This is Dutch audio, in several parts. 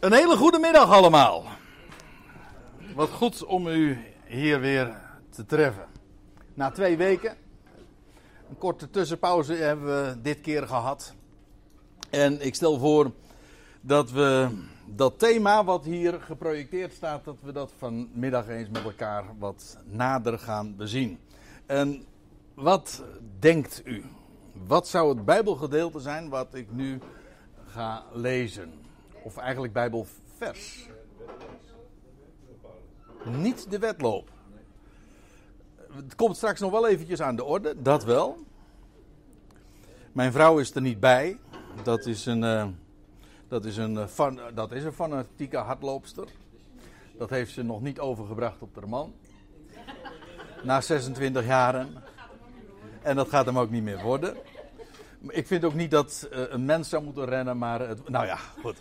Een hele goede middag allemaal. Wat goed om u hier weer te treffen. Na twee weken, een korte tussenpauze hebben we dit keer gehad. En ik stel voor dat we dat thema wat hier geprojecteerd staat, dat we dat vanmiddag eens met elkaar wat nader gaan bezien. En wat denkt u? Wat zou het Bijbelgedeelte zijn wat ik nu ga lezen? Of eigenlijk Bijbelvers. Niet de wedloop. Het komt straks nog wel eventjes aan de orde, dat wel. Mijn vrouw is er niet bij. Dat is een, uh, dat is een, fan, dat is een fanatieke hardloopster. Dat heeft ze nog niet overgebracht op de man. Na 26 jaren. En dat gaat hem ook niet meer worden. Ik vind ook niet dat een mens zou moeten rennen, maar. Het, nou ja, goed.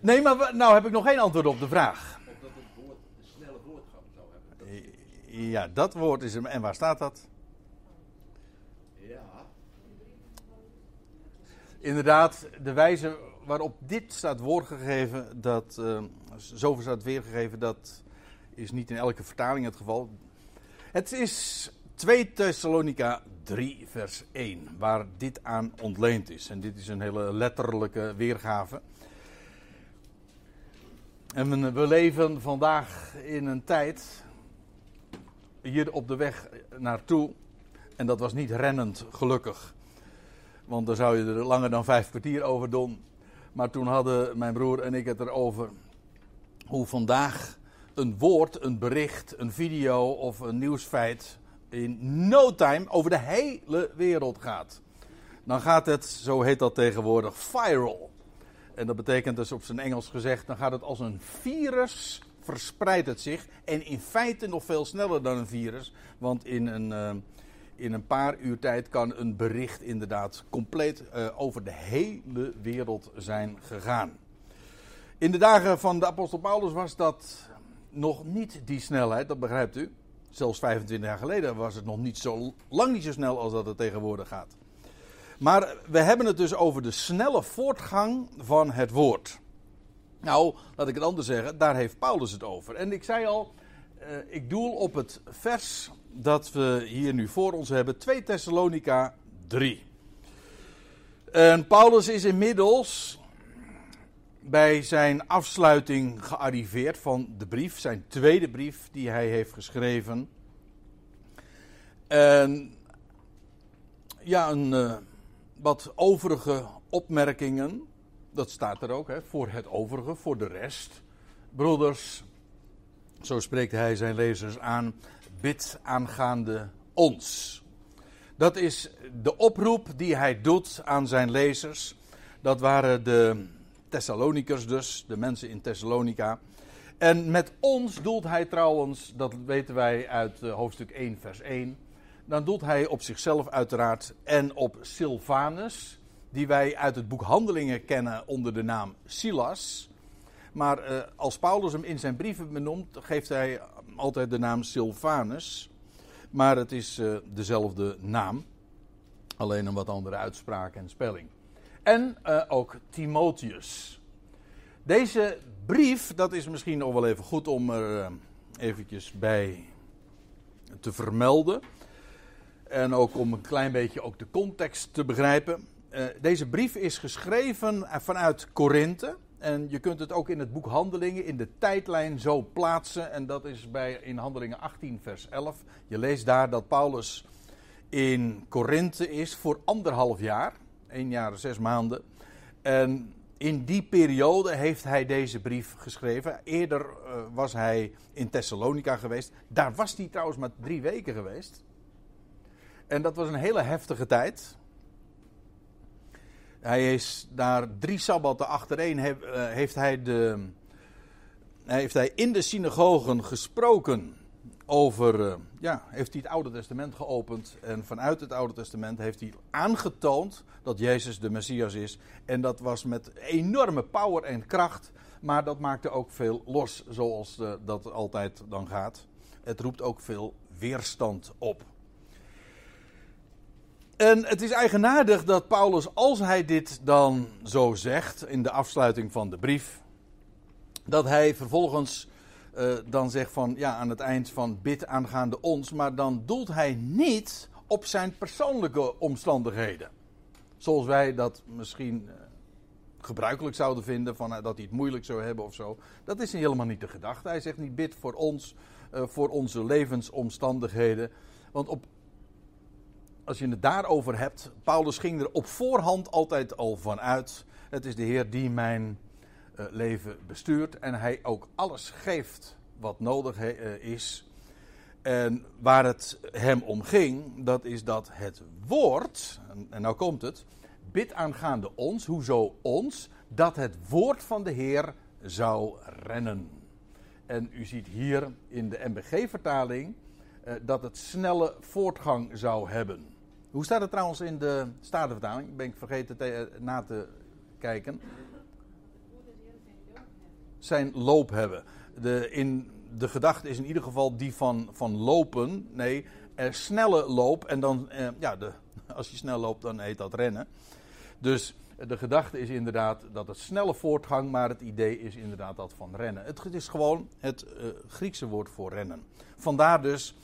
Nee, maar nou heb ik nog geen antwoord op de vraag. Of dat het woord een snelle voortgang zou hebben. Ja, dat woord is er. En waar staat dat? Ja. Inderdaad, de wijze waarop dit staat woordgegeven, dat, uh, zoveel staat weergegeven, dat is niet in elke vertaling het geval. Het is 2 Thessalonica 3, vers 1, waar dit aan ontleend is. En dit is een hele letterlijke weergave. En we leven vandaag in een tijd, hier op de weg naartoe, en dat was niet rennend gelukkig. Want dan zou je er langer dan vijf kwartier over doen. Maar toen hadden mijn broer en ik het erover hoe vandaag een woord, een bericht, een video of een nieuwsfeit in no time over de hele wereld gaat. Dan gaat het, zo heet dat tegenwoordig, viral. En dat betekent dus op zijn Engels gezegd, dan gaat het als een virus, verspreidt het zich. En in feite nog veel sneller dan een virus. Want in een, uh, in een paar uur tijd kan een bericht inderdaad compleet uh, over de hele wereld zijn gegaan. In de dagen van de apostel Paulus was dat nog niet die snelheid, dat begrijpt u. Zelfs 25 jaar geleden was het nog niet zo lang niet zo snel als dat het tegenwoordig gaat. Maar we hebben het dus over de snelle voortgang van het woord. Nou, laat ik het anders zeggen, daar heeft Paulus het over. En ik zei al, uh, ik doel op het vers dat we hier nu voor ons hebben, 2 Thessalonica 3. En Paulus is inmiddels bij zijn afsluiting gearriveerd van de brief, zijn tweede brief die hij heeft geschreven. En ja, een, uh, wat overige opmerkingen, dat staat er ook, hè, voor het overige, voor de rest. Broeders, zo spreekt hij zijn lezers aan, bid aangaande ons. Dat is de oproep die hij doet aan zijn lezers. Dat waren de Thessalonikers dus, de mensen in Thessalonica. En met ons doelt hij trouwens, dat weten wij uit hoofdstuk 1, vers 1. Dan doelt hij op zichzelf uiteraard en op Silvanus, die wij uit het boek Handelingen kennen onder de naam Silas. Maar uh, als Paulus hem in zijn brieven benoemt, geeft hij altijd de naam Silvanus. Maar het is uh, dezelfde naam, alleen een wat andere uitspraak en spelling en uh, ook Timotheus. Deze brief, dat is misschien nog wel even goed om er uh, eventjes bij te vermelden. En ook om een klein beetje ook de context te begrijpen. Uh, deze brief is geschreven vanuit Korinthe. En je kunt het ook in het boek Handelingen in de tijdlijn zo plaatsen. En dat is bij, in Handelingen 18, vers 11. Je leest daar dat Paulus in Korinthe is voor anderhalf jaar één jaar zes maanden. En in die periode heeft hij deze brief geschreven. Eerder uh, was hij in Thessalonica geweest. Daar was hij trouwens maar drie weken geweest. En dat was een hele heftige tijd. Hij is daar drie sabbaten achtereen heeft, uh, heeft hij de, heeft hij in de synagogen gesproken over, uh, ja, heeft hij het Oude Testament geopend. En vanuit het Oude Testament heeft hij aangetoond dat Jezus de Messias is. En dat was met enorme power en kracht. Maar dat maakte ook veel los, zoals uh, dat altijd dan gaat. Het roept ook veel weerstand op. En het is eigenaardig dat Paulus, als hij dit dan zo zegt in de afsluiting van de brief, dat hij vervolgens uh, dan zegt van ja aan het eind van bid aangaande ons, maar dan doelt hij niet op zijn persoonlijke omstandigheden. Zoals wij dat misschien uh, gebruikelijk zouden vinden, van, uh, dat hij het moeilijk zou hebben of zo. Dat is helemaal niet de gedachte. Hij zegt niet bid voor ons, voor onze levensomstandigheden. Want op, als je het daarover hebt, Paulus ging er op voorhand altijd al van uit. Het is de Heer die mijn uh, leven bestuurt en hij ook alles geeft wat nodig he, uh, is. En waar het hem om ging, dat is dat het woord, en, nou komt het, bid aangaande ons, hoezo ons, dat het woord van de Heer zou rennen. En u ziet hier in de MBG-vertaling uh, dat het snelle voortgang zou hebben. Hoe staat het trouwens in de Statenvertaling? Ben ik vergeten te, na te kijken zijn loop hebben. De, in, de gedachte is in ieder geval die van, van lopen. Nee, er snelle loop. En dan, eh, ja, de, als je snel loopt, dan heet dat rennen. Dus de gedachte is inderdaad dat het snelle voortgang, maar het idee is inderdaad dat van rennen. Het, is gewoon het uh, Griekse woord voor rennen. Vandaar dus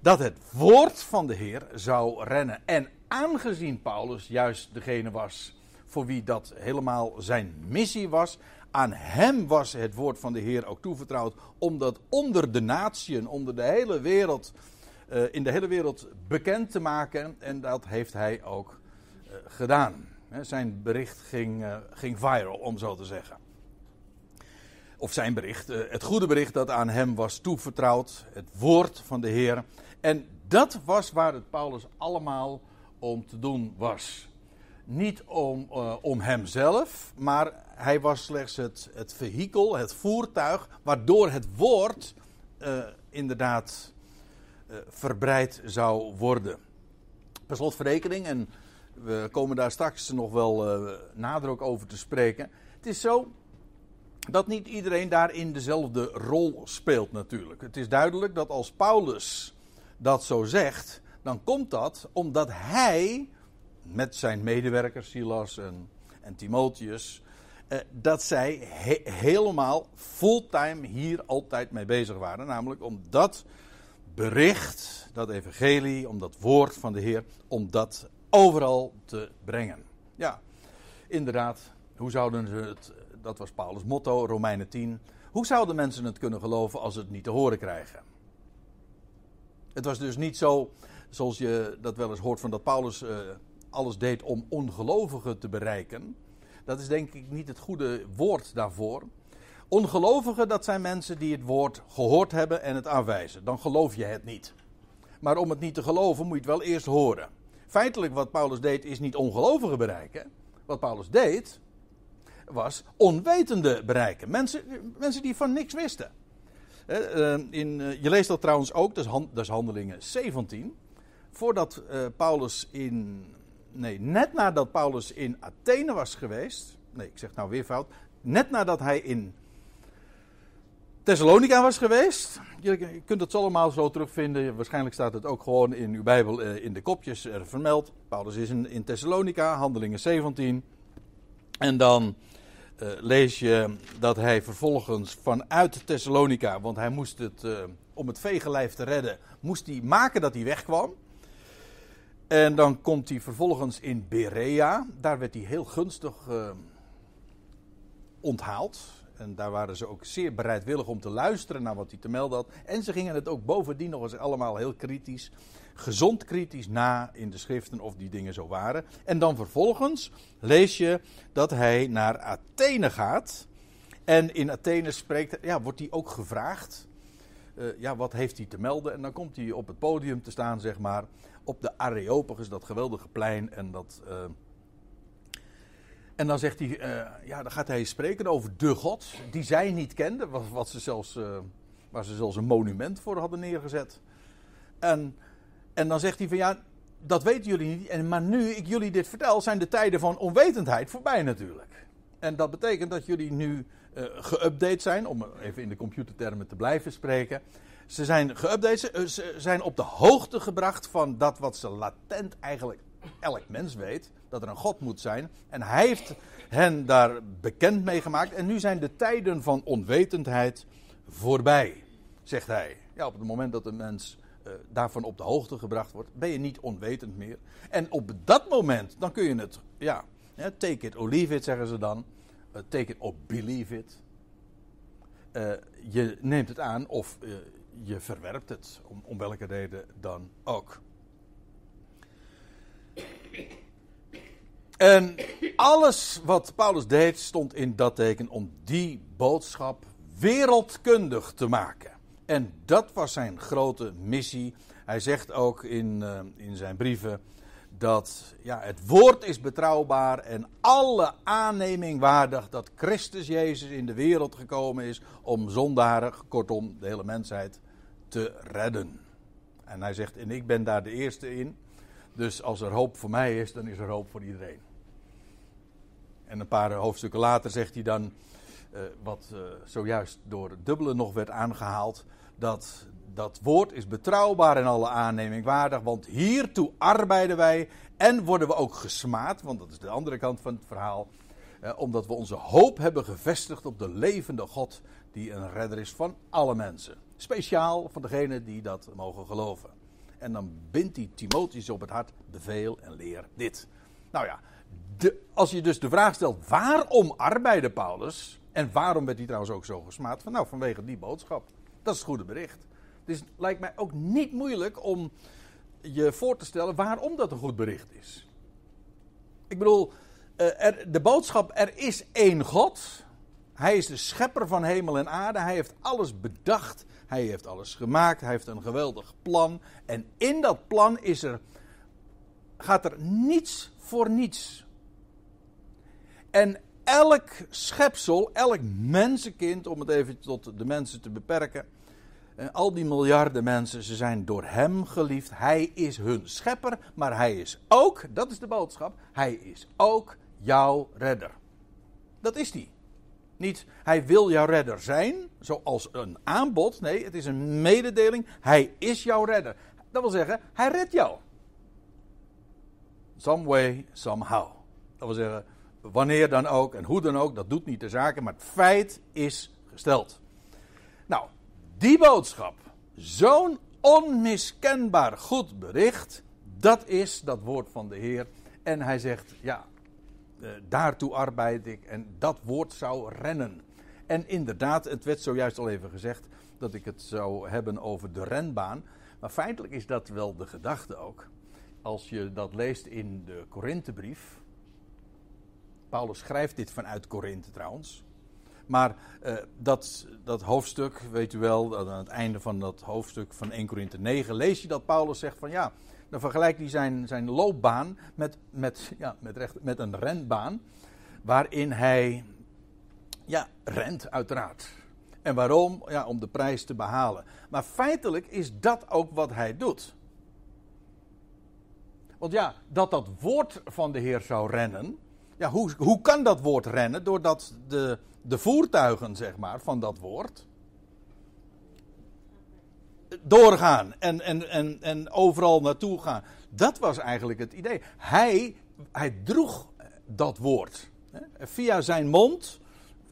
dat het woord van de Heer zou rennen. En aangezien Paulus juist degene was voor wie dat helemaal zijn missie was, aan hem was het woord van de Heer ook toevertrouwd om dat onder de natieën, onder de hele wereld, uh, in de hele wereld bekend te maken. En dat heeft hij ook uh, gedaan. Zijn bericht ging, uh, ging viral, om zo te zeggen. Of zijn bericht, het goede bericht dat aan hem was toevertrouwd, het woord van de Heer. En dat was waar het Paulus allemaal om te doen was. Niet om, om hemzelf, maar hij was slechts het, het vehikel, het voertuig, waardoor het woord uh, inderdaad uh, verbreid zou worden. Per slotverrekening, en we komen daar straks nog wel nader ook over te spreken. Het is zo dat niet iedereen daarin dezelfde rol speelt natuurlijk. Het is duidelijk dat als Paulus dat zo zegt, dan komt dat omdat hij met zijn medewerkers Silas en, en Timotheus uh, dat zij he helemaal fulltime hier altijd mee bezig waren. Namelijk om dat bericht, dat evangelie, om dat woord van de Heer, om dat overal te brengen. Ja, inderdaad, hoe zouden ze het, dat was Paulus' motto, Romeinen 10. Hoe zouden mensen het kunnen geloven als ze het niet te horen krijgen? Het was dus niet zo, zoals je dat wel eens hoort, van dat Paulus uh, alles deed om ongelovigen te bereiken. Dat is denk ik niet het goede woord daarvoor. Ongelovigen, dat zijn mensen die het woord gehoord hebben en het afwijzen. Dan geloof je het niet. Maar om het niet te geloven moet je het wel eerst horen. Feitelijk wat Paulus deed is niet ongelovigen bereiken. Wat Paulus deed was onwetende bereiken. Mensen, mensen die van niks wisten. In, je leest dat trouwens ook, dat is, Handelingen 17. Voordat Paulus in nee, net nadat Paulus in Athene was geweest. Nee, ik zeg nou weer fout. Net nadat hij in Thessalonica was geweest. Je kunt het allemaal zo terugvinden. Waarschijnlijk staat het ook gewoon in uw Bijbel eh, in de kopjes er vermeld. Paulus is in, in Thessalonica, handelingen 17. En dan uh, lees je dat hij vervolgens vanuit Thessalonica, want hij moest het, uh, om het vegenlijf te redden, moest hij maken dat hij wegkwam. En dan komt hij vervolgens in Berea. Daar werd hij heel gunstig uh, onthaald. En daar waren ze ook zeer bereidwillig om te luisteren naar wat hij te melden had. En ze gingen het ook bovendien nog eens allemaal heel kritisch, gezond kritisch na in de schriften of die dingen zo waren. En dan vervolgens lees je dat hij naar Athene gaat. En in Athene spreekt, ja, wordt hij ook gevraagd. Uh, ja, wat heeft hij te melden? En dan komt hij op het podium te staan, zeg maar op de Areopagus, dat geweldige plein. En, dat, uh, en dan zegt hij, uh, ja, dan gaat hij spreken over de God, die zij niet kenden, wat, wat ze zelfs, uh, waar ze zelfs een monument voor hadden neergezet. En, en dan zegt hij van ja, dat weten jullie niet. En, maar nu ik jullie dit vertel, zijn de tijden van onwetendheid voorbij natuurlijk. En dat betekent dat jullie nu geüpdate zijn, om even in de computertermen te blijven spreken. Ze zijn geüpdate, ze zijn op de hoogte gebracht van dat wat ze latent eigenlijk elk mens weet dat er een God moet zijn. En hij heeft hen daar bekend mee gemaakt. En nu zijn de tijden van onwetendheid voorbij, zegt hij. Ja, op het moment dat een mens uh, daarvan op de hoogte gebracht wordt, ben je niet onwetend meer. En op dat moment, dan kun je het, ja, take it or leave it, zeggen ze dan. Uh, take it or believe it. Uh, je neemt het aan of je verwerpt het, om, om welke reden dan ook. En alles wat Paulus deed stond in dat teken om die boodschap wereldkundig te maken. En dat was zijn grote missie. Hij zegt ook in, uh, in zijn brieven dat ja, het woord is betrouwbaar en alle aanneming waardig dat Christus Jezus in de wereld gekomen is om zondaren, kortom de hele mensheid, te redden. En hij zegt, en ik ben daar de eerste in. Dus als er hoop voor mij is, dan is er hoop voor iedereen. En een paar hoofdstukken later zegt hij dan, uh, wat uh, zojuist door dubbele nog werd aangehaald, dat dat woord is betrouwbaar en alle aanneming waardig, want hiertoe arbeiden wij en worden we ook gesmaad, want dat is de andere kant van het verhaal, uh, omdat we onze hoop hebben gevestigd op de levende God, die een redder is van alle mensen. Speciaal voor degenen die dat mogen geloven. En dan bindt hij Timotheus op het hart, beveel en leer dit. Nou ja, de, als je dus de vraag stelt, waarom arbeidde Paulus? En waarom werd hij trouwens ook zo gesmaad? Van, nou, vanwege die boodschap. Dat is het goede bericht. Dus het lijkt mij ook niet moeilijk om je voor te stellen waarom dat een goed bericht is. Ik bedoel, eh, de boodschap, er is één God. Hij is de schepper van hemel en aarde. Hij heeft alles bedacht. Hij heeft alles gemaakt. Hij heeft een geweldig plan. En in dat plan is er, gaat er niets voor niets. En elk schepsel, elk mensenkind, om het even tot de mensen te beperken. En al die miljarden mensen, ze zijn door hem geliefd. Hij is hun schepper, maar hij is ook, dat is de boodschap, hij is ook jouw redder. Dat is hij. Niet hij wil jouw redder zijn, zoals een aanbod. Nee, het is een mededeling. Hij is jouw redder. Dat wil zeggen, hij redt jou. Some way, somehow. Dat wil zeggen, wanneer dan ook en hoe dan ook, dat doet niet de zaken, maar het feit is gesteld. Nou, die boodschap, zo'n onmiskenbaar goed bericht, dat is dat woord van de Heer. En hij zegt, ja, uh, daartoe arbeid ik en dat woord zou rennen. En inderdaad, het werd zojuist al even gezegd dat ik het zou hebben over de renbaan. Maar feitelijk is dat wel de gedachte ook. Als je dat leest in de Korinthebrief. Paulus schrijft dit vanuit Korinthe trouwens. Maar uh, dat, dat hoofdstuk, weet u wel, aan het einde van dat hoofdstuk van 1 Korinthe 9, lees je dat Paulus zegt van ja, dan vergelijkt hij zijn, zijn loopbaan met, met, ja, met, recht, met een renbaan. Waarin hij ja, rent, uiteraard. En waarom? Ja, om de prijs te behalen. Maar feitelijk is dat ook wat hij doet. Want ja, dat dat woord van de Heer zou rennen. Ja, hoe, hoe kan dat woord rennen? Doordat de, de voertuigen, zeg maar, van dat woord doorgaan en, en, en, en overal naartoe gaan. Dat was eigenlijk het idee. Hij, hij droeg dat woord. Via zijn mond,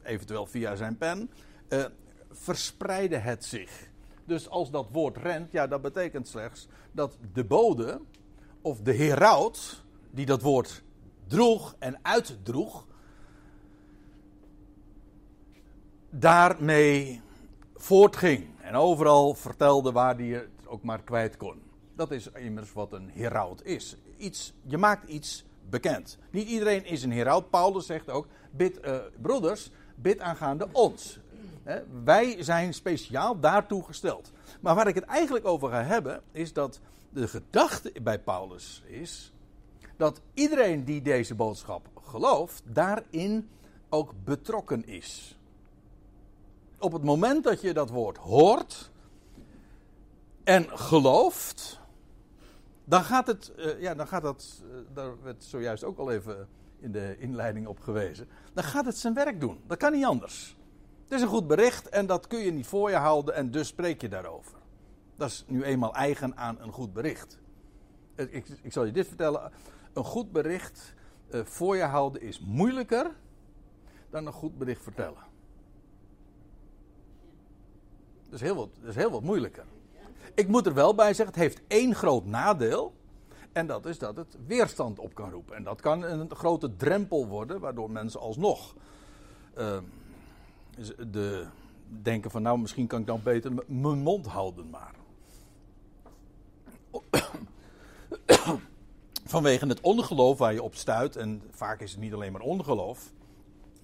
eventueel via zijn pen, eh, verspreidde het zich. Dus als dat woord rent, ja, dat betekent slechts dat de bode of de heraut die dat woord droeg en uitdroeg, daarmee voortging. En overal vertelde waar hij het ook maar kwijt kon. Dat is immers wat een heraut is. Iets, je maakt iets bekend. Niet iedereen is een heraut. Paulus zegt ook: bid, uh, broeders, bid aangaande ons. wij zijn speciaal daartoe gesteld. Maar waar ik het eigenlijk over ga hebben, is dat de gedachte bij Paulus is dat iedereen die deze boodschap gelooft, daarin ook betrokken is op het moment dat je dat woord hoort en gelooft, dan gaat het, uh, ja, dan gaat dat, uh, daar werd zojuist ook al even in de inleiding op gewezen, dan gaat het zijn werk doen. Dat kan niet anders. Het is een goed bericht en dat kun je niet voor je houden en dus spreek je daarover. Dat is nu eenmaal eigen aan een goed bericht. Ik, ik zal je dit vertellen. een goed bericht eh, voor je houden is moeilijker dan een goed bericht vertellen. Dat is heel wat, dat is heel wat moeilijker. Ik moet er wel bij zeggen, het heeft één groot nadeel. En dat is dat het weerstand op kan roepen. En dat kan een grote drempel worden, waardoor mensen alsnog uh, de, denken van nou misschien kan ik dan beter mijn mond houden maar. Vanwege het ongeloof waar je op stuit, en vaak is het niet alleen maar ongeloof,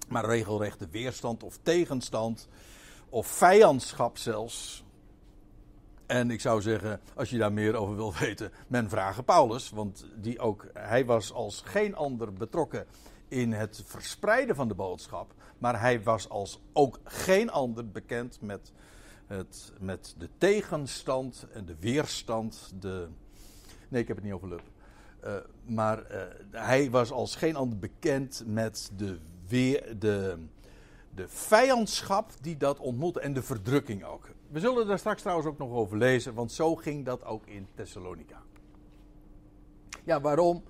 maar regelrechte weerstand of tegenstand of vijandschap zelfs. En ik zou zeggen, als je daar meer over wil weten, men vragen Paulus, want die ook, hij was als geen ander betrokken in het verspreiden van de boodschap, maar hij was als ook geen ander bekend met, het, met de tegenstand en de weerstand. De, nee, ik heb het niet over Lub. Uh, maar uh, hij was als geen ander bekend met de, weer, de, de vijandschap die dat ontmoette en de verdrukking ook. We zullen daar straks trouwens ook nog over lezen, want zo ging dat ook in Thessalonica. Ja, waarom?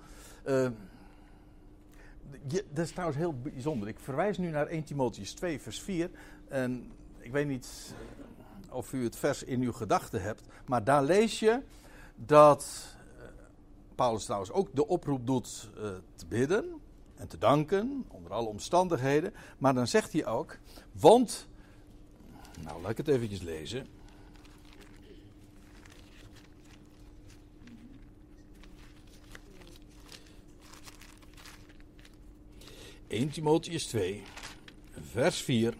Uh, dat is trouwens heel bijzonder. Ik verwijs nu naar 1 Timotheus 2, vers 4. En ik weet niet eh, of u het vers in uw gedachten hebt, maar daar lees je dat uh, Paulus trouwens ook de oproep doet uh, te bidden en te danken, onder alle omstandigheden. Maar dan zegt hij ook, want, nou laat ik het eventjes lezen. 1 Timotheus 2, vers 4.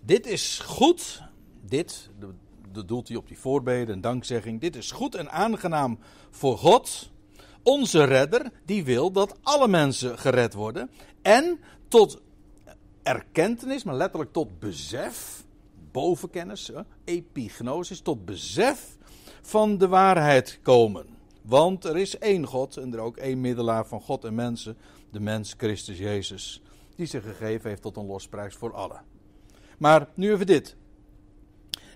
Dit is goed, dit, doelt hij op die voorbeden en dankzegging. Dit is goed en aangenaam voor God, onze redder, die wil dat alle mensen gered worden. En tot erkentenis, maar letterlijk tot besef, bovenkennis, epignosis, tot besef van de waarheid komen. Want er is één God en er ook één middelaar van God en mensen, de mens Christus Jezus, die zich gegeven heeft tot een losprijs voor allen. Maar nu even dit.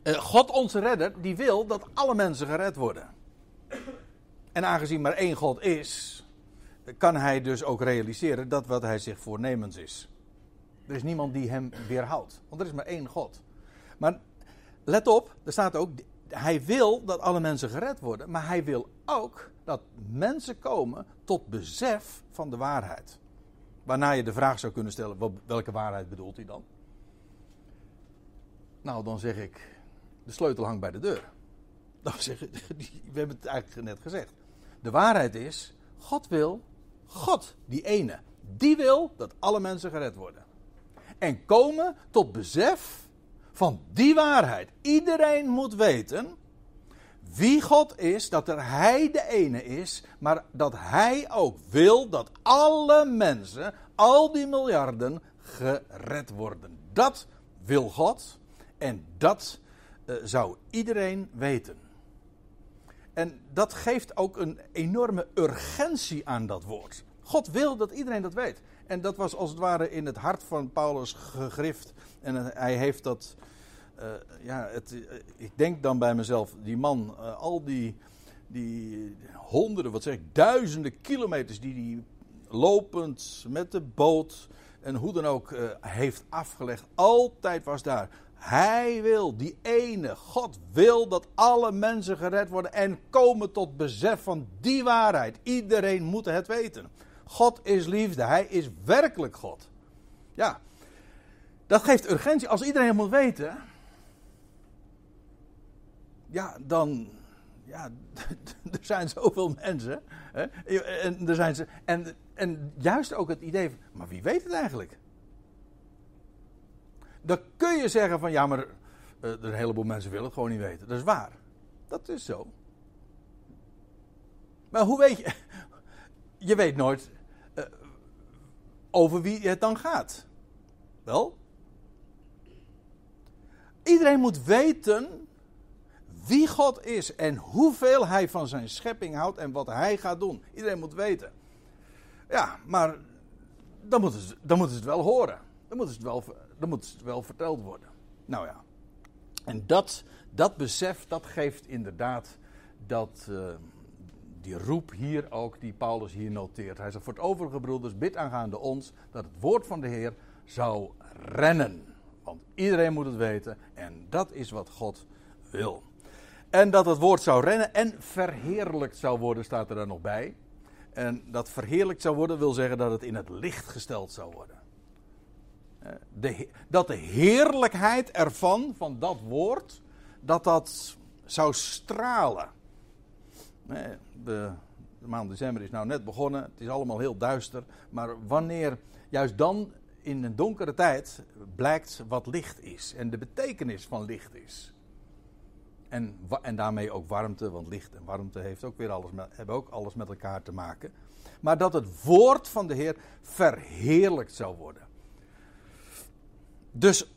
Eh, God onze redder, die wil dat alle mensen gered worden. En aangezien maar één God is, kan hij dus ook realiseren dat wat hij zich voornemens is. Er is niemand die hem weerhoudt, want er is maar één God. Maar let op, er staat ook, hij wil dat alle mensen gered worden, maar hij wil ook dat mensen komen tot besef van de waarheid. Waarna je de vraag zou kunnen stellen: welke waarheid bedoelt hij dan? Nou, dan zeg ik: de sleutel hangt bij de deur. Ik, we hebben het eigenlijk net gezegd. De waarheid is: God wil, God, die ene, die wil dat alle mensen gered worden. En komen tot besef van die waarheid. Iedereen moet weten wie God is, dat er Hij de ene is, maar dat Hij ook wil dat alle mensen, al die miljarden, gered worden. Dat wil God en dat uh, zou iedereen weten. En dat geeft ook een enorme urgentie aan dat woord. God wil dat iedereen dat weet. En dat was als het ware in het hart van Paulus gegrift. En hij heeft dat uh, ja, het, ik denk dan bij mezelf, die man, al die, die honderden, wat zeg ik, duizenden kilometers die hij lopend met de boot en hoe dan ook heeft afgelegd, altijd was daar. Hij wil, die ene, God wil dat alle mensen gered worden en komen tot besef van die waarheid. Iedereen moet het weten. God is liefde, hij is werkelijk God. Ja, dat geeft urgentie. Als iedereen het moet weten, ja, dan. Ja, er zijn zoveel mensen. Hè? En, er zijn ze, en, en juist ook het idee van. Maar wie weet het eigenlijk? Dan kun je zeggen van ja, maar uh, een heleboel mensen willen het gewoon niet weten. Dat is waar. Dat is zo. Maar hoe weet je. Je weet nooit uh, over wie het dan gaat. Wel? Iedereen moet weten wie God is en hoeveel hij van zijn schepping houdt en wat hij gaat doen. Iedereen moet weten. Ja, maar dan moeten ze, dan moeten ze het wel horen. Dan moeten ze het wel, dan moet het wel verteld worden. Nou ja. En dat, dat besef, dat geeft inderdaad dat, eh, die roep hier ook, die Paulus hier noteert. Hij zegt, voor het overige broeders, bid aangaande ons, dat het woord van de Heer zou rennen. Want iedereen moet het weten en dat is wat God wil. En dat het woord zou rennen en verheerlijkt zou worden, staat er dan nog bij. En dat verheerlijkt zou worden wil zeggen dat het in het licht gesteld zou worden. De, dat de heerlijkheid ervan, van dat woord, dat dat zou stralen. De, de maand december is nou net begonnen, het is allemaal heel duister. Maar wanneer juist dan in een donkere tijd blijkt wat licht is en de betekenis van licht is. En, en daarmee ook warmte, want licht en warmte heeft ook weer alles hebben ook alles met elkaar te maken. Maar dat het woord van de Heer verheerlijkt zou worden. Dus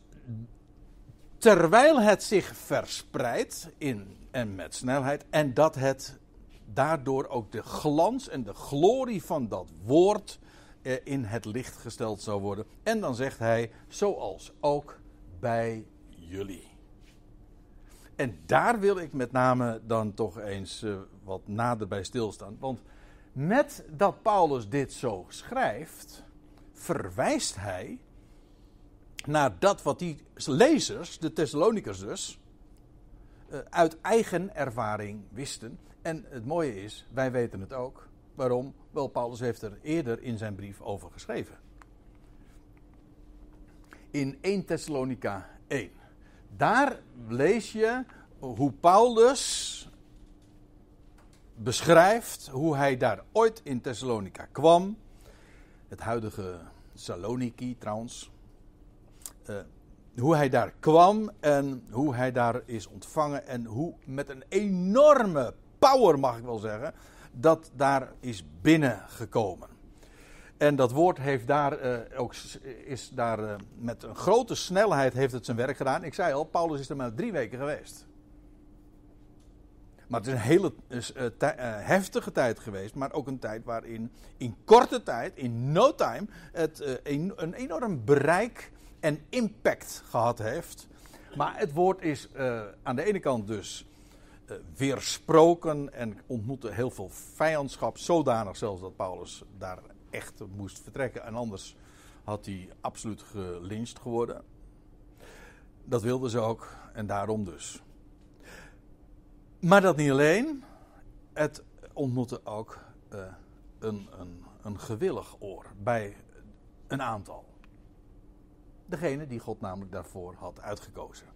terwijl het zich verspreidt in, en met snelheid, en dat het daardoor ook de glans en de glorie van dat woord eh, in het licht gesteld zou worden. En dan zegt hij, zoals ook bij jullie. En daar wil ik met name dan toch eens uh, wat nader bij stilstaan. Want met dat Paulus dit zo schrijft, verwijst hij naar dat wat die lezers, de Thessalonikers dus, uh, uit eigen ervaring wisten. En het mooie is, wij weten het ook. Waarom? Wel, Paulus heeft er eerder in zijn brief over geschreven. In 1 Thessalonica 1. Daar lees je hoe Paulus beschrijft hoe hij daar ooit in Thessalonica kwam. Het huidige Saloniki trouwens. Uh, hoe hij daar kwam en hoe hij daar is ontvangen. En hoe met een enorme power, mag ik wel zeggen, dat daar is binnengekomen. En dat woord heeft daar, uh, ook, is daar uh, met een grote snelheid heeft het zijn werk gedaan. Ik zei al, Paulus is er maar drie weken geweest. Maar het is een hele heftige tijd geweest, maar ook een tijd waarin in korte tijd, in no time, het een, een, enorm bereik en impact gehad heeft. Maar het woord is aan de ene kant dus weersproken en ontmoette heel veel vijandschap, zodanig zelfs dat Paulus daar echt moest vertrekken en anders had hij absoluut gelincht geworden. Dat wilden ze ook en daarom dus. Maar dat niet alleen. Het ontmoette ook uh, een, een, een gewillig oor bij een aantal. Degene die God namelijk daarvoor had uitgekozen.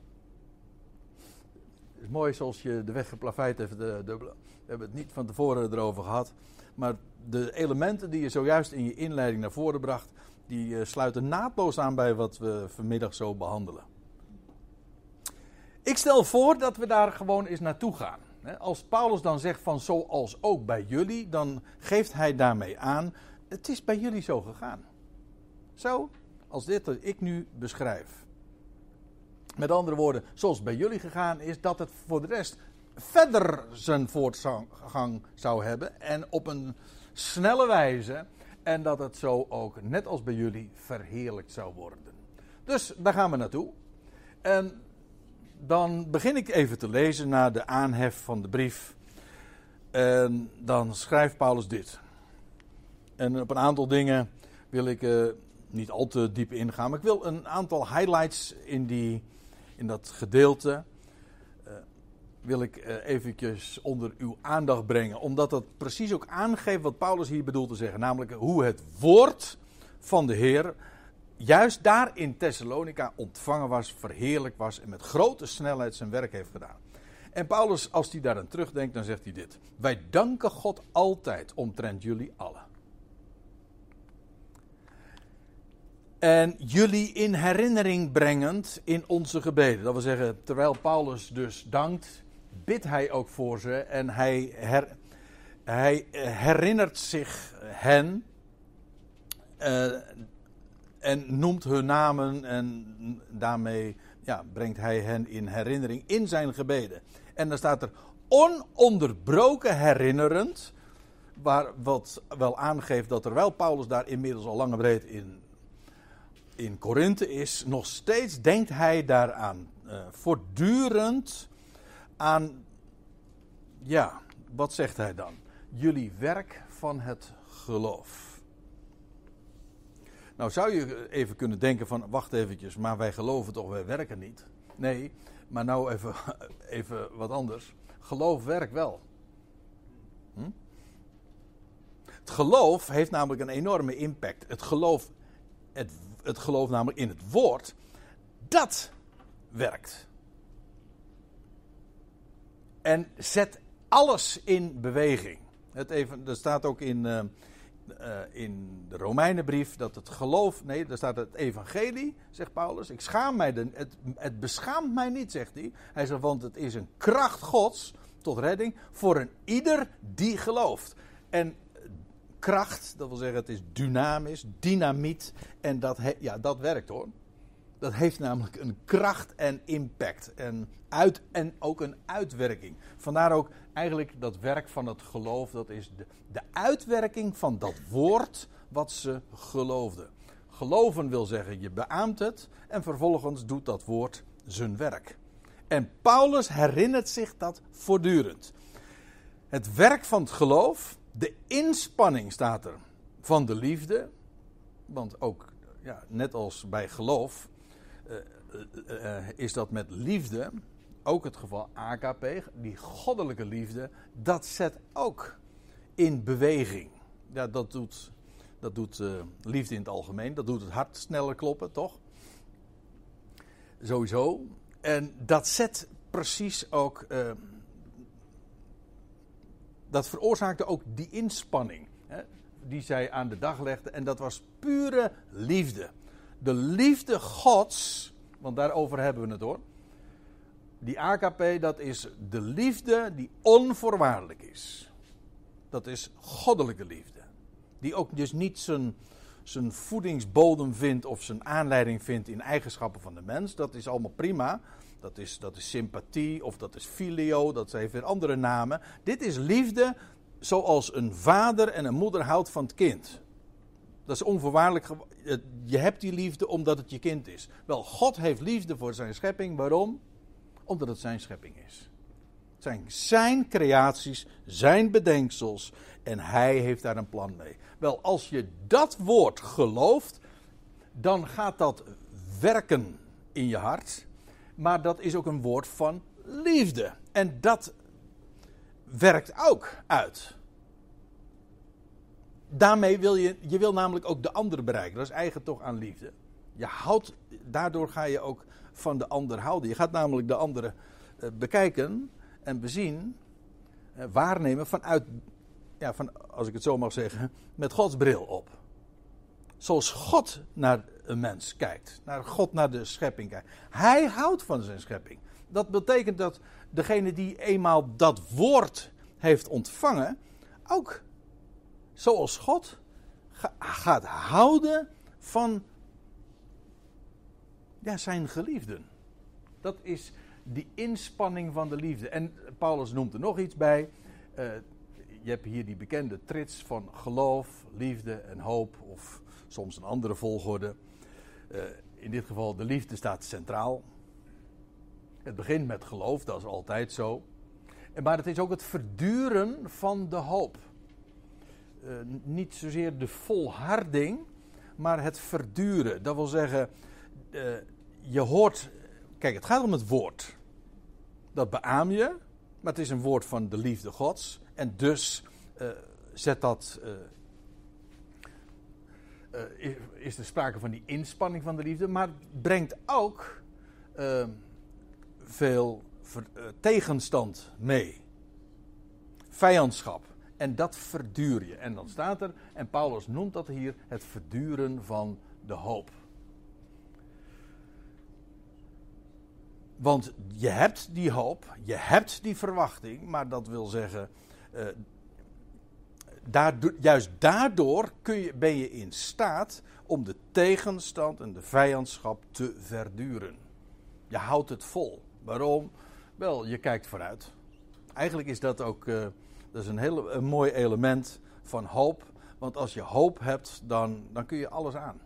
Het is mooi zoals je de weg geplaveid heeft. De, de, we hebben het niet van tevoren erover gehad. Maar de elementen die je zojuist in je inleiding naar voren bracht, die uh, sluiten naadloos aan bij wat we vanmiddag zo behandelen. Ik stel voor dat we daar gewoon eens naartoe gaan. Als Paulus dan zegt van zoals ook bij jullie, dan geeft hij daarmee aan, het is bij jullie zo gegaan. Zo, als dit wat ik nu beschrijf. Met andere woorden, zoals bij jullie gegaan is, dat het voor de rest verder zijn voortgang zou hebben en op een snelle wijze. En dat het zo ook, net als bij jullie, verheerlijkt zou worden. Dus daar gaan we naartoe. En dan begin ik even te lezen naar de aanhef van de brief. En dan schrijft Paulus dit. En op een aantal dingen wil ik uh, niet al te diep ingaan, maar ik wil een aantal highlights in, die, in dat gedeelte. Uh, wil ik uh, eventjes onder uw aandacht brengen, omdat dat precies ook aangeeft wat Paulus hier bedoelt te zeggen. Namelijk hoe het woord van de Heer juist daar in Thessalonica ontvangen was, verheerlijk was en met grote snelheid zijn werk heeft gedaan. En Paulus, als hij daar aan terugdenkt, dan zegt hij dit. Wij danken God altijd omtrent jullie allen. En jullie in herinnering brengend in onze gebeden. Dat wil zeggen, terwijl Paulus dus dankt, bidt hij ook voor ze en hij, her, hij herinnert zich hen. Uh, en noemt hun namen en daarmee ja, brengt hij hen in herinnering in zijn gebeden. En dan staat er ononderbroken herinnerend, waar, wat wel aangeeft dat terwijl Paulus daar inmiddels al lange breed in, in Korinthe is, nog steeds denkt hij daaraan uh, voortdurend aan Ja, wat zegt hij dan? Jullie werk van het geloof. Nou zou je even kunnen denken van, wacht eventjes, maar wij geloven toch, wij werken niet. Nee, maar nou even, even wat anders. Geloof werkt wel. Hm? Het geloof heeft namelijk een enorme impact. Het geloof, het, het geloof namelijk in het woord, dat werkt. En zet alles in beweging. Het even, er staat ook in, uh, uh, in de Romeinenbrief dat het geloof. Nee, daar staat het evangelie, zegt Paulus. Ik schaam mij, de, het, het beschaamt mij niet, zegt hij. Hij zegt, want het is een kracht Gods tot redding voor een ieder die gelooft. En kracht, dat wil zeggen, het is dynamisch, dynamiet. En dat, ja, dat werkt hoor. Dat heeft namelijk een kracht en impact. En, uit, en ook een uitwerking. Vandaar ook eigenlijk dat werk van het geloof. Dat is de, de uitwerking van dat woord wat ze geloofden. Geloven wil zeggen, je beaamt het. En vervolgens doet dat woord zijn werk. En Paulus herinnert zich dat voortdurend. Het werk van het geloof, de inspanning staat er van de liefde. Want ook, ja, net als bij geloof, uh, uh, is dat met liefde ook het geval. AKP, die goddelijke liefde, dat zet ook in beweging. Ja, dat doet, dat doet liefde in het algemeen. Dat doet het hart sneller kloppen, toch? Sowieso. En dat zet precies ook. Dat veroorzaakte ook die inspanning. Hè, die zij aan de dag legde. En dat was pure liefde de liefde Gods, want daarover hebben we het hoor. Die AKP, dat is de liefde die onvoorwaardelijk is. Dat is goddelijke liefde. Die ook dus niet zijn, zijn voedingsbodem vindt of zijn aanleiding vindt in eigenschappen van de mens. Dat is allemaal prima. Dat is, dat is sympathie of dat is filio, dat heeft weer andere namen. Dit is liefde zoals een vader en een moeder houdt van het kind. Dat is onvoorwaardelijk. Je hebt die liefde omdat het je kind is. Wel, God heeft liefde voor zijn schepping. Waarom? Omdat het zijn schepping is. Het zijn zijn creaties, zijn bedenksels. En hij heeft daar een plan mee. Wel, als je dat woord gelooft, dan gaat dat werken in je hart. Maar dat is ook een woord van liefde. En dat werkt ook uit daarmee wil je, je wil namelijk ook de ander bereiken. Dat is eigen toch aan liefde. Je houdt, daardoor ga je ook van de ander houden. Je gaat namelijk de andere uh, bekijken en bezien, uh, waarnemen vanuit, ja, van, als ik het zo mag zeggen, met Gods bril op. Zoals God naar een mens kijkt, naar God naar de schepping kijkt. Hij houdt van zijn schepping. Dat betekent dat degene die eenmaal dat woord heeft ontvangen, ook zoals God gaat houden van zijn geliefden. Dat is die inspanning van de liefde. En Paulus noemt er nog iets bij. Uh, je hebt hier die bekende trits van geloof, liefde en hoop, of soms een andere volgorde. Uh, in dit geval, de liefde staat centraal. Het begint met geloof, dat is altijd zo. Maar het is ook het verduren van de hoop. Uh, niet zozeer de volharding, maar het verduren. Dat wil zeggen, uh, je hoort. Kijk, het gaat om het woord. Dat beaam je, maar het is een woord van de liefde Gods. En dus zet dat. Is er sprake van die inspanning van de liefde, maar brengt ook veel tegenstand mee. Vijandschap. En dat verduur je. En dan staat er, en Paulus noemt dat hier het verduren van de hoop. Want je hebt die hoop, je hebt die verwachting, maar dat wil zeggen, uh, juist daardoor kun je, ben je in staat om de tegenstand en de vijandschap te verduren. Je houdt het vol. Waarom? Wel, je kijkt vooruit. Eigenlijk is dat ook. Uh, dat is een heel een mooi element van hoop. Want als je hoop hebt, dan, dan kun je alles aan.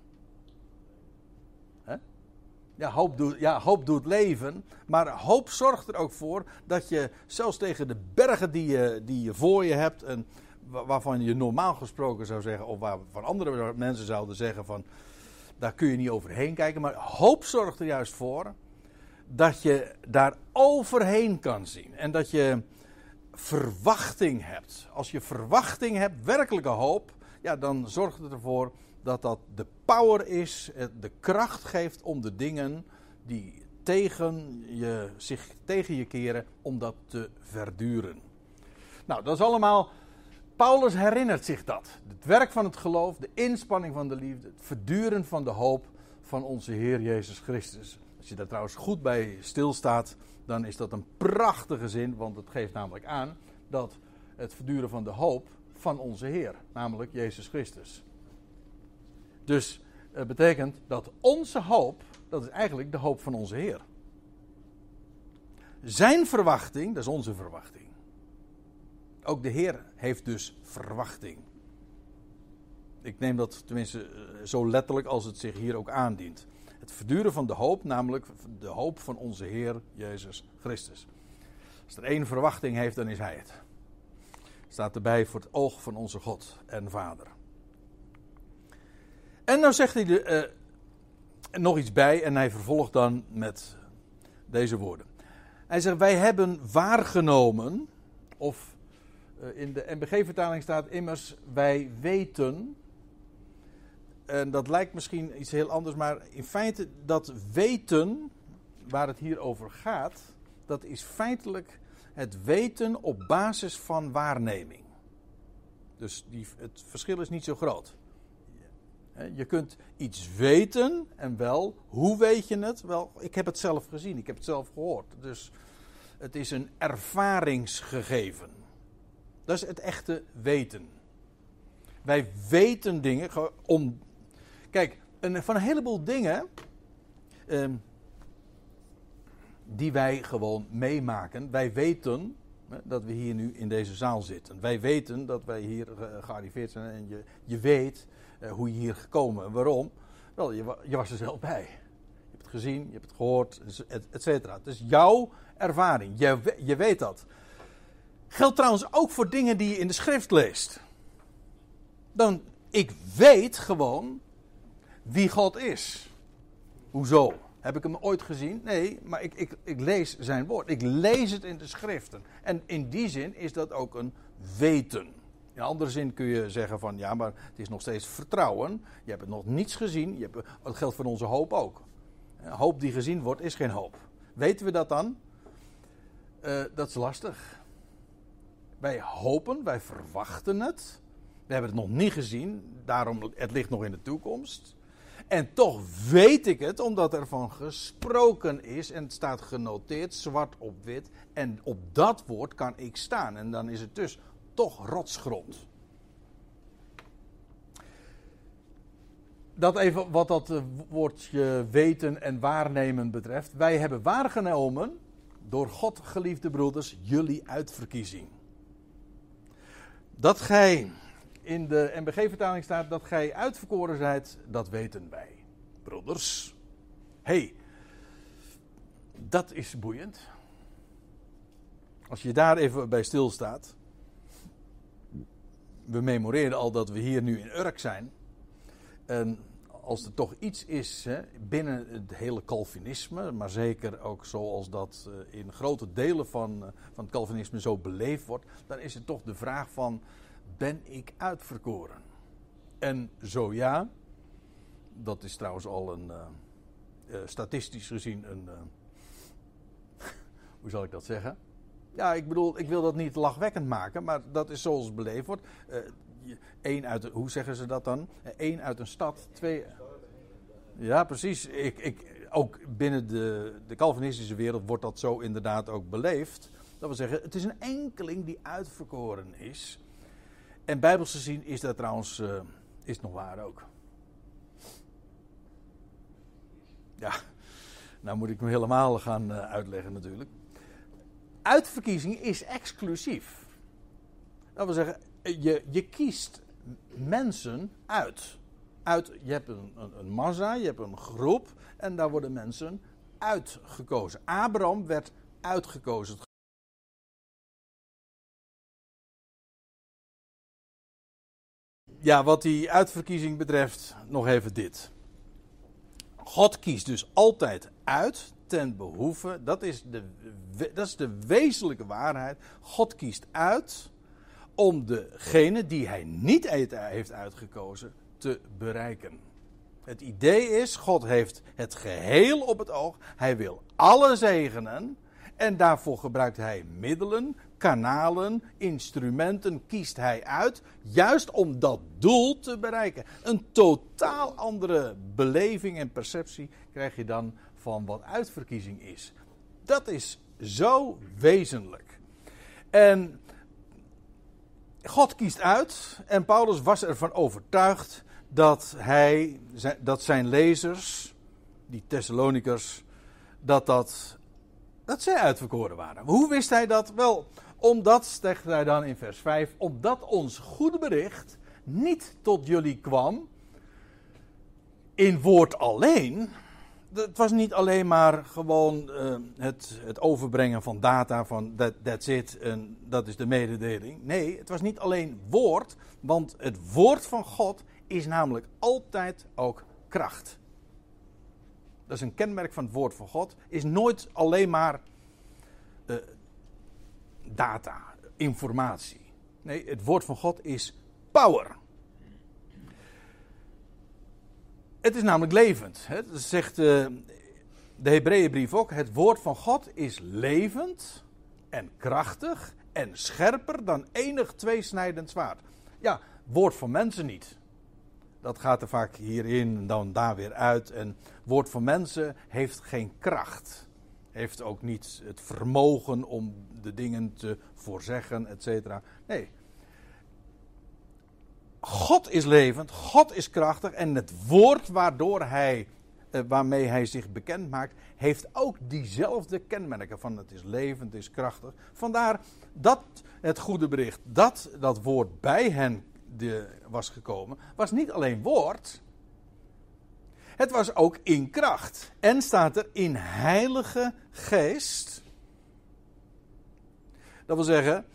Ja hoop, doet, ja, hoop doet leven. Maar hoop zorgt er ook voor dat je zelfs tegen de bergen die je, die je voor je hebt. En waarvan je normaal gesproken zou zeggen, of waarvan andere mensen zouden zeggen van. Daar kun je niet overheen kijken. Maar hoop zorgt er juist voor dat je daar overheen kan zien. En dat je verwachting hebt. Als je verwachting hebt, werkelijke hoop, ja, dan zorgt het ervoor dat dat de power is, de kracht geeft om de dingen die tegen je, zich tegen je keren, om dat te verduren. Nou, dat is allemaal. Paulus herinnert zich dat. Het werk van het geloof, de inspanning van de liefde, het verduren van de hoop van onze Heer Jezus Christus. Als je daar trouwens goed bij stilstaat, dan is dat een prachtige zin, want het geeft namelijk aan dat het verduren van de hoop van onze Heer, namelijk Jezus Christus. Dus het betekent dat onze hoop, dat is eigenlijk de hoop van onze Heer. Zijn verwachting, dat is onze verwachting. Ook de Heer heeft dus verwachting. Ik neem dat tenminste eh, zo letterlijk als het zich hier ook aandient. Het verduren van de hoop, namelijk de hoop van onze Heer Jezus Christus. Als er één verwachting heeft, dan is Hij het. Staat erbij voor het oog van onze God en Vader. En nou zegt hij er uh, nog iets bij en hij vervolgt dan met deze woorden. Hij zegt: Wij hebben waargenomen, of in de NBG-vertaling staat immers: Wij weten. En dat lijkt misschien iets heel anders, maar in feite dat weten waar het hier over gaat, dat is feitelijk het weten op basis van waarneming. Dus die, het verschil is niet zo groot. Je kunt iets weten en wel, hoe weet je het? Wel, ik heb het zelf gezien, ik heb het zelf gehoord. Dus het is een ervaringsgegeven. Dat is het echte weten. Wij weten dingen om. Kijk, een, van een heleboel dingen. Ehm, die wij gewoon meemaken. Wij weten dat we hier nu in deze zaal zitten. Wij weten dat wij hier gearriveerd zijn. En je, je weet uh, hoe je hier gekomen en waarom. Wel, je, je, was er zelf bij. Je hebt het gezien, je hebt het gehoord, et, cetera. Het is jouw ervaring. Je, je weet dat. Geldt trouwens ook voor dingen die je in de schrift leest. Dan, ik weet gewoon wie God is. Hoezo? Heb ik hem ooit gezien? Nee, maar ik, ik, ik lees zijn woord. Ik lees het in de schriften. En in die zin is dat ook een weten. In andere zin kun je zeggen van ja, maar het is nog steeds vertrouwen. Je hebt het nog niets gezien. Je hebt, dat geldt voor onze hoop ook. Hoop die gezien wordt is geen hoop. Weten we dat dan? Uh, dat is lastig. Wij hopen, wij verwachten het. We hebben het nog niet gezien, daarom het ligt nog in de toekomst. En toch weet ik het, omdat er van gesproken is en het staat genoteerd, zwart op wit. En op dat woord kan ik staan. En dan is het dus toch rotsgrond. Dat even wat dat eh, woordje weten en waarnemen betreft. Wij hebben waargenomen, door God geliefde broeders, jullie uitverkiezing. Dat gij, in de MBG-vertaling staat, dat gij uitverkoren zijt, dat weten wij. Broeders, hey, dat is boeiend. Als je daar even bij stilstaat we memoreren al dat we hier nu in Urk zijn. En als er toch iets is hè, binnen het hele Calvinisme, maar zeker ook zoals dat eh, in grote delen van, uh, van het Calvinisme zo beleefd wordt, dan is het toch de vraag van, ben ik uitverkoren? En zo ja, dat is trouwens al een, uh, statistisch gezien een, hoe zal ik dat zeggen? Ja, ik bedoel, ik wil dat niet lachwekkend maken, maar dat is zoals beleefd wordt. Eh, uit, hoe zeggen ze dat dan? Eén uit een stad, twee. Ja, precies. Ik, ik, ook binnen de, de Calvinistische wereld wordt dat zo inderdaad ook beleefd. Dat wil zeggen, het is een enkeling die uitverkoren is. En bijbels gezien is dat trouwens uh, is nog waar ook. Ja, nou moet ik me helemaal gaan uh, uitleggen natuurlijk uitverkiezing is exclusief. Dat wil zeggen, je, je kiest mensen uit. uit. Je hebt een, een, een massa, je hebt een groep. En daar worden mensen uitgekozen. Abraham werd uitgekozen. Ja, wat die uitverkiezing betreft, nog even dit. God kiest dus altijd uit ten behoeve, dat is de, dat is de wezenlijke waarheid. God kiest uit om degene die hij niet heeft uitgekozen te bereiken. Het idee is, God heeft het geheel op het oog. Hij wil alle zegenen. En daarvoor gebruikt hij middelen, kanalen, instrumenten, kiest hij uit. Juist om dat doel te bereiken. Een totaal andere beleving en perceptie krijg je dan van wat uitverkiezing is. Dat is zo wezenlijk. En God kiest uit en Paulus was ervan overtuigd dat hij, dat zijn lezers, die Thessalonikers, dat, dat, dat zij uitverkoren waren. Hoe wist hij dat? Wel, omdat, zegt hij dan in vers 5, omdat ons goede bericht niet tot jullie kwam in woord alleen. Het was niet alleen maar gewoon uh, het, het, overbrengen van data van that, that's it en dat is de mededeling. Nee, het was niet alleen woord, want het woord van God is namelijk altijd ook kracht. Dat is een kenmerk van het woord van God. Is nooit alleen maar uh, data, informatie. Nee, het woord van God is power. Het is namelijk levend. Hè? Dat zegt uh, de Hebreeënbrief ook. Het woord van God is levend en krachtig en scherper dan enig tweesnijdend zwaard. Ja, woord van mensen niet. Dat gaat er vaak hierin en dan daar weer uit. En woord van mensen heeft geen kracht. Heeft ook niet het vermogen om de dingen te voorzeggen, et cetera. Nee. God is levend, God is krachtig en het woord waardoor hij, eh, waarmee hij zich bekend maakt, heeft ook diezelfde kenmerken van het is levend, het is krachtig. Vandaar dat het goede bericht, dat dat woord bij hen de, was gekomen, was niet alleen woord. Het was ook in kracht. En staat er in heilige geest. Dat wil zeggen,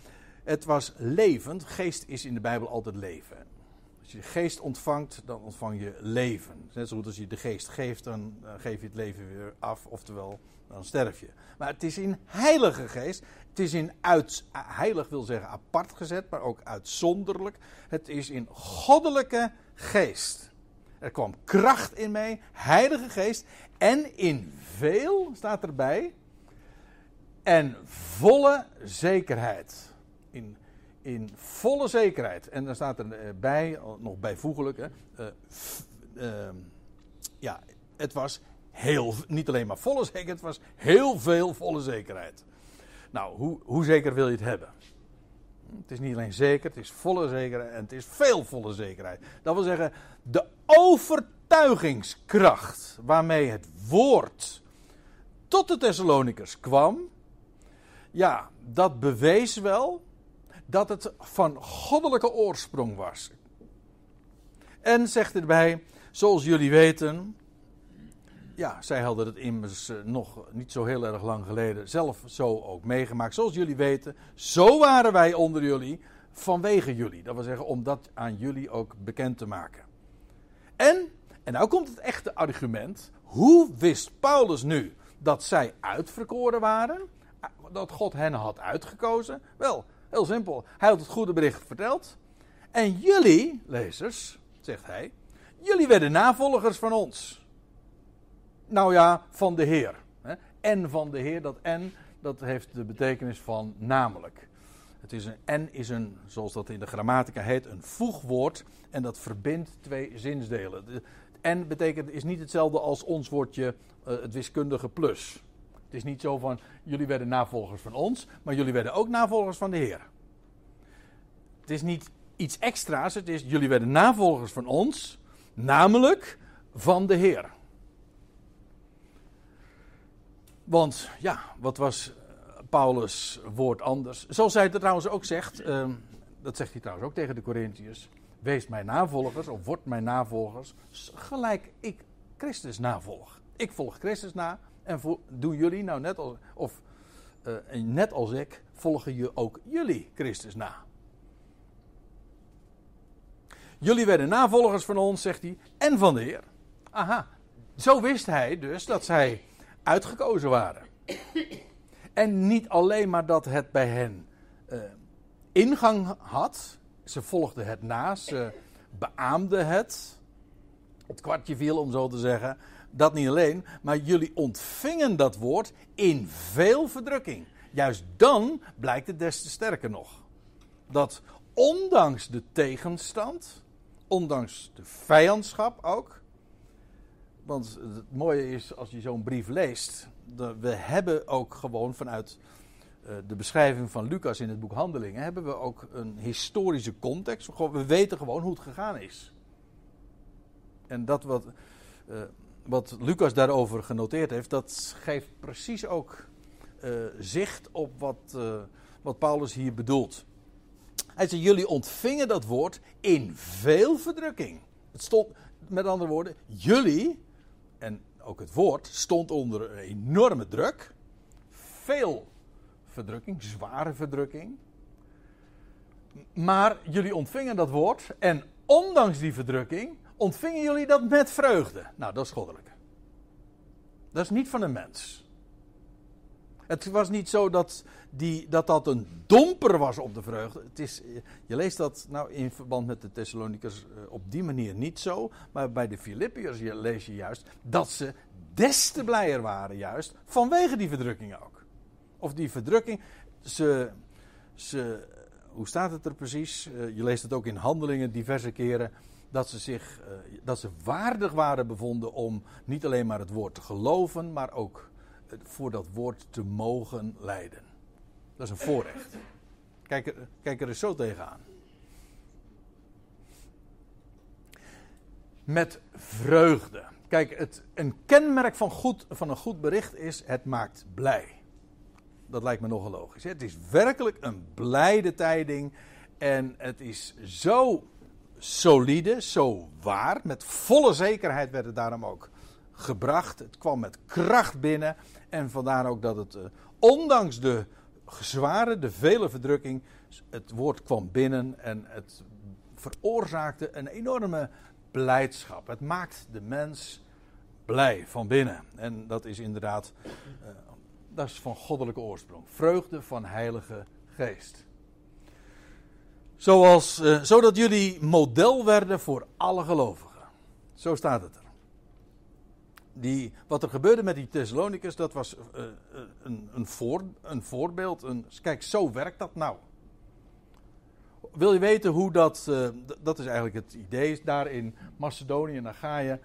het was levend. Geest is in de Bijbel altijd leven. Je geest ontvangt, dan ontvang je leven. Net zo goed als je de geest geeft, dan geef je het leven weer af. Oftewel, dan sterf je. Maar het is in heilige geest. Het is in uit, heilig wil zeggen apart gezet, maar ook uitzonderlijk. Het is in goddelijke geest. Er kwam kracht in mij, heilige geest. En in veel, staat erbij, en volle zekerheid. In, in volle zekerheid. En dan staat erbij, nog bijvoeglijk, hè, uh, uh, ja, het was heel, niet alleen maar volle zekerheid, het was heel veel volle zekerheid. Nou, hoe, hoe zeker wil je het hebben? Het is niet alleen zeker, het is volle zekerheid en het is veel volle zekerheid. Dat wil zeggen, de overtuigingskracht waarmee het woord tot de Thessalonikers kwam, ja, dat bewees wel dat het van goddelijke oorsprong was. En zegt erbij, zoals jullie weten, ja, zij hadden het immers eh, nog niet zo heel erg lang geleden zelf zo ook meegemaakt. Zoals jullie weten, zo waren wij onder jullie vanwege jullie. Dat wil zeggen, om dat aan jullie ook bekend te maken. En, en nou komt het echte argument. Hoe wist Paulus nu dat zij uitverkoren waren? Dat God hen had uitgekozen? Wel, heel simpel. Hij had het goede bericht verteld. En jullie, lezers, zegt hij, jullie werden navolgers van ons. Nou ja, van de Heer. En van de Heer, dat en, dat heeft de betekenis van namelijk. Het is een en is een, zoals dat in de grammatica heet, een voegwoord. En dat verbindt twee zinsdelen. En betekent, is niet hetzelfde als ons woordje uh, het wiskundige plus. Het is niet zo van, jullie werden navolgers van ons, maar jullie werden ook navolgers van de Heer. Het is niet iets extra's, het is, jullie werden navolgers van ons, namelijk van de Heer. Want ja, wat was Paulus' woord anders? Zoals hij het trouwens ook zegt, uh, dat zegt hij trouwens ook tegen de Corinthiërs. wees mijn navolgers of word mijn navolgers, gelijk ik Christus navolg. Ik volg Christus na en doen jullie nou net als, of uh, net als ik, volgen je ook jullie Christus na. Jullie werden navolgers van ons, zegt hij, en van de Heer. Aha, zo wist hij dus dat zij uitgekozen waren. En niet alleen maar dat het bij hen uh, ingang had, ze volgden het na, ze beaamden het. Het kwartje viel, om zo te zeggen. Dat niet alleen, maar jullie ontvingen dat woord in veel verdrukking. Juist dan blijkt het des te sterker nog. Dat ondanks de tegenstand, ondanks de vijandschap ook. Want het mooie is als je zo'n brief leest. We hebben ook gewoon vanuit eh, de beschrijving van Lucas in het boek Handelingen. hebben we ook een historische context. We weten gewoon hoe het gegaan is. En dat wat, uh, wat Lucas daarover genoteerd heeft, dat geeft precies ook uh, zicht op wat, wat Paulus hier bedoelt. Hij zei: Jullie ontvingen dat woord in veel verdrukking. Het stond, met andere woorden, jullie, en ook het woord, stond onder enorme druk. Veel verdrukking, zware verdrukking. Maar jullie ontvingen dat woord en ondanks die verdrukking ontvingen jullie dat met vreugde. Nou, dat is goddelijk. Dat is niet van een mens. Het was niet zo dat, die, dat dat een domper was op de vreugde. Het is, je leest dat nou in verband met de Thessalonikers eh, op die manier niet zo. Maar bij de Filippiërs lees je juist dat ze des te blijer waren juist vanwege die verdrukking ook. Of die verdrukking, ze, ze, hoe staat het er precies? Eh, je leest het ook in handelingen diverse keren. Dat ze zich, eh, dat ze waardig waren bevonden om niet alleen maar het woord te geloven, maar ook voor dat woord te mogen leiden. Dat is een voorrecht. Kijk er, kijk er eens zo tegenaan. Met vreugde. Kijk, het, een kenmerk van, goed, van een goed bericht is: het maakt blij. Dat lijkt me nogal logisch. Het is werkelijk een blijde tijding. En het is zo solide, zo waar. Met volle zekerheid werd het daarom ook gebracht. Het kwam met kracht binnen. En vandaar ook dat het, uh, ondanks de zware, de vele verdrukking, het woord kwam binnen en het veroorzaakte een enorme blijdschap. Het maakt de mens blij van binnen. En dat is inderdaad, uh, dat is van goddelijke oorsprong. Vreugde van heilige geest. Zoals, uh, zodat jullie model werden voor alle gelovigen. Zo staat het er die, wat er gebeurde met die Thessalonicus, dat was uh, een, een, een voorbeeld. Een, kijk, zo werkt dat nou. Wil je weten hoe dat, dat is eigenlijk het idee, daar in Macedonië en Achaia.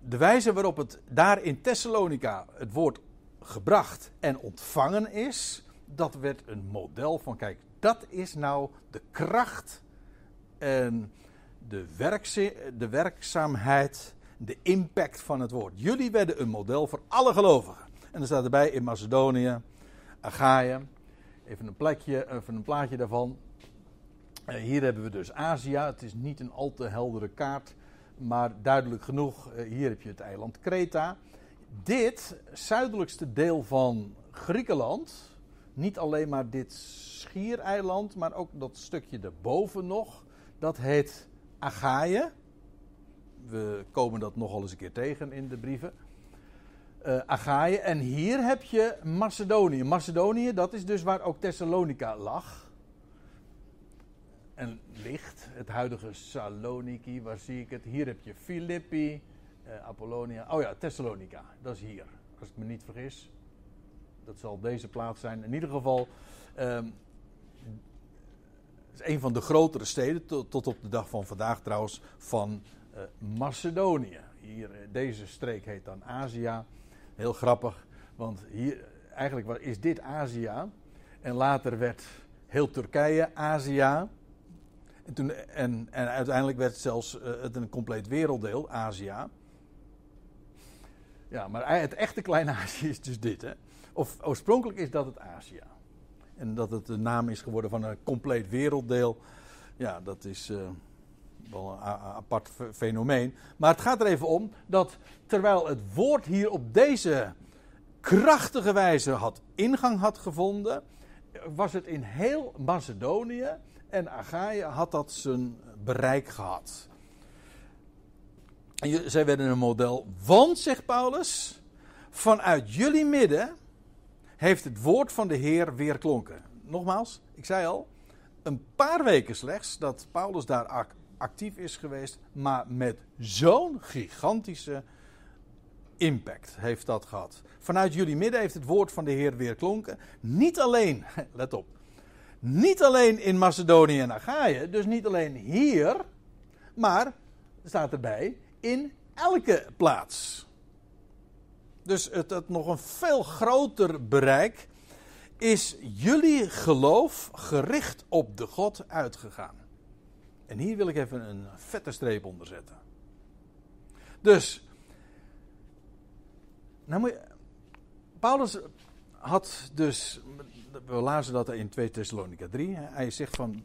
de wijze waarop het daar in Thessalonica het woord gebracht en ontvangen is, dat werd een model van, kijk, dat is nou de kracht en de, de werkzaamheid, de impact van het woord. Jullie werden een model voor alle gelovigen. En dan staat erbij in Macedonië, Achaia. Even een, plekje, even een plaatje daarvan. Uh, hier hebben we dus Azië. Het is niet een al te heldere kaart, maar duidelijk genoeg. Uh, hier heb je het eiland Kreta. Dit zuidelijkste deel van Griekenland, niet alleen maar dit schiereiland, maar ook dat stukje erboven nog, dat heet Achaïe. We komen dat nogal eens een keer tegen in de brieven. Uh, Achaïe. En hier heb je Macedonië. Macedonië, dat is dus waar ook Thessalonica lag. En ligt. Het huidige Saloniki, waar zie ik het? Hier heb je Filippi, uh, Apollonia. Oh ja, Thessalonica. Dat is hier. Als ik me niet vergis. Dat zal deze plaats zijn. In ieder geval. Um, is een van de grotere steden, tot, tot, op de dag van vandaag trouwens, van uh, Macedonië. Hier, eh, deze streek heet dan Azië. Heel grappig, want hier, eigenlijk is dit Azië. En later werd heel Turkije Azië. En, toen, en, en uiteindelijk werd het zelfs uh, het een compleet werelddeel, Azië. Ja, maar het echte kleine Azië is dus dit. Hè? Of oorspronkelijk is dat het Azië. En dat het de naam is geworden van een compleet werelddeel. Ja, dat is uh, wel een apart fenomeen. Maar het gaat er even om dat terwijl het woord hier op deze krachtige wijze had ingang had gevonden, was het in heel Macedonië en Achaïe had dat zijn bereik gehad. Zij werden een model, want, zegt Paulus, vanuit jullie midden heeft het woord van de Heer weer klonken. Nogmaals, ik zei al, een paar weken slechts dat Paulus daar actief is geweest, maar met zo'n gigantische impact heeft dat gehad. Vanuit jullie midden heeft het woord van de Heer weer klonken. Niet alleen, let op, niet alleen in Macedonië en Achaïe, dus niet alleen hier, maar, staat erbij, in elke plaats. Dus het, het nog een veel groter bereik is jullie geloof gericht op de God uitgegaan. En hier wil ik even een vette streep onder zetten. Dus, nou moet Paulus had dus, we lazen dat in 2 Thessalonica 3. Hij zegt van,